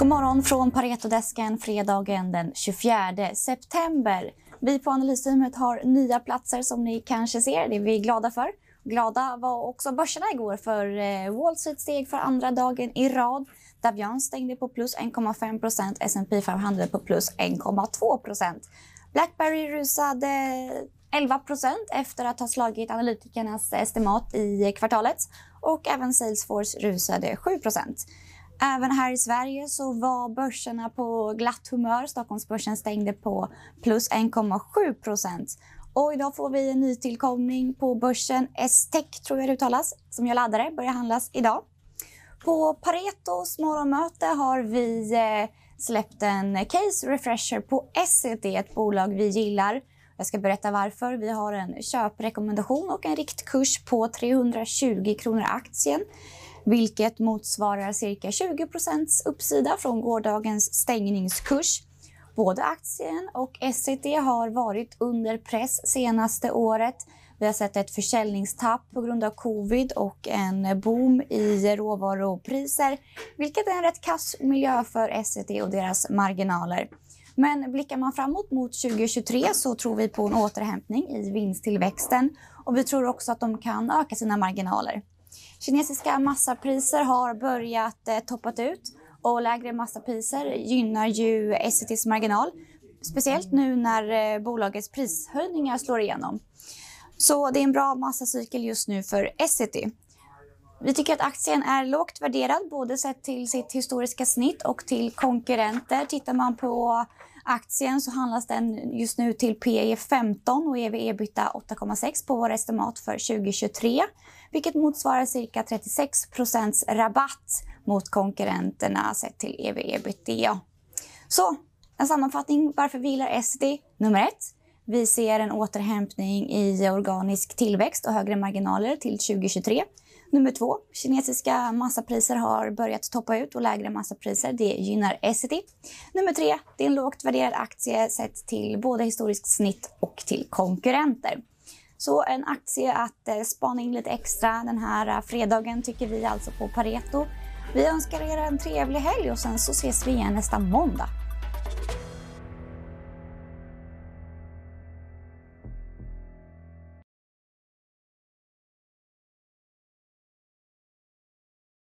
God morgon från Paretodesken fredagen den 24 september. Vi på analysteamet har nya platser som ni kanske ser. Det är vi glada för. Glada var också börserna igår för eh, Wall Street steg för andra dagen i rad. Davian stängde på plus 1,5% S&P 500 på plus 1,2% Blackberry rusade 11% efter att ha slagit analytikernas eh, estimat i eh, kvartalet och även Salesforce rusade 7 Även här i Sverige så var börserna på glatt humör. Stockholmsbörsen stängde på plus 1,7% och idag får vi en nytillkomning på börsen. S-Tech tror jag det uttalas, som jag laddade, börjar handlas idag. På Paretos morgonmöte har vi eh, släppt en case refresher på Essity, ett bolag vi gillar. Jag ska berätta varför. Vi har en köprekommendation och en riktkurs på 320 kronor aktien vilket motsvarar cirka 20% uppsida från gårdagens stängningskurs. Både aktien och SCT har varit under press senaste året. Vi har sett ett försäljningstapp på grund av covid och en boom i råvarupriser, vilket är en rätt kass miljö för SCT och deras marginaler. Men blickar man framåt mot 2023 så tror vi på en återhämtning i vinsttillväxten och vi tror också att de kan öka sina marginaler. Kinesiska massapriser har börjat eh, toppat ut och lägre massapriser gynnar ju SCTs marginal. Speciellt nu när eh, bolagets prishöjningar slår igenom. Så det är en bra massacykel just nu för Essity. Vi tycker att aktien är lågt värderad både sett till sitt historiska snitt och till konkurrenter. Tittar man på aktien så handlas den just nu till PE 15 och ev-ebitda 8,6 på våra estimat för 2023, vilket motsvarar cirka 36% rabatt mot konkurrenterna sett till ev-ebitda. Så en sammanfattning varför vilar SD. Nummer ett. Vi ser en återhämtning i organisk tillväxt och högre marginaler till 2023. Nummer två, kinesiska massapriser har börjat toppa ut och lägre massapriser det gynnar Essity. Nummer tre, det är en lågt värderad aktie sett till både historiskt snitt och till konkurrenter. Så en aktie att eh, spana in lite extra den här eh, fredagen tycker vi alltså på Pareto. Vi önskar er en trevlig helg och sen så ses vi igen nästa måndag.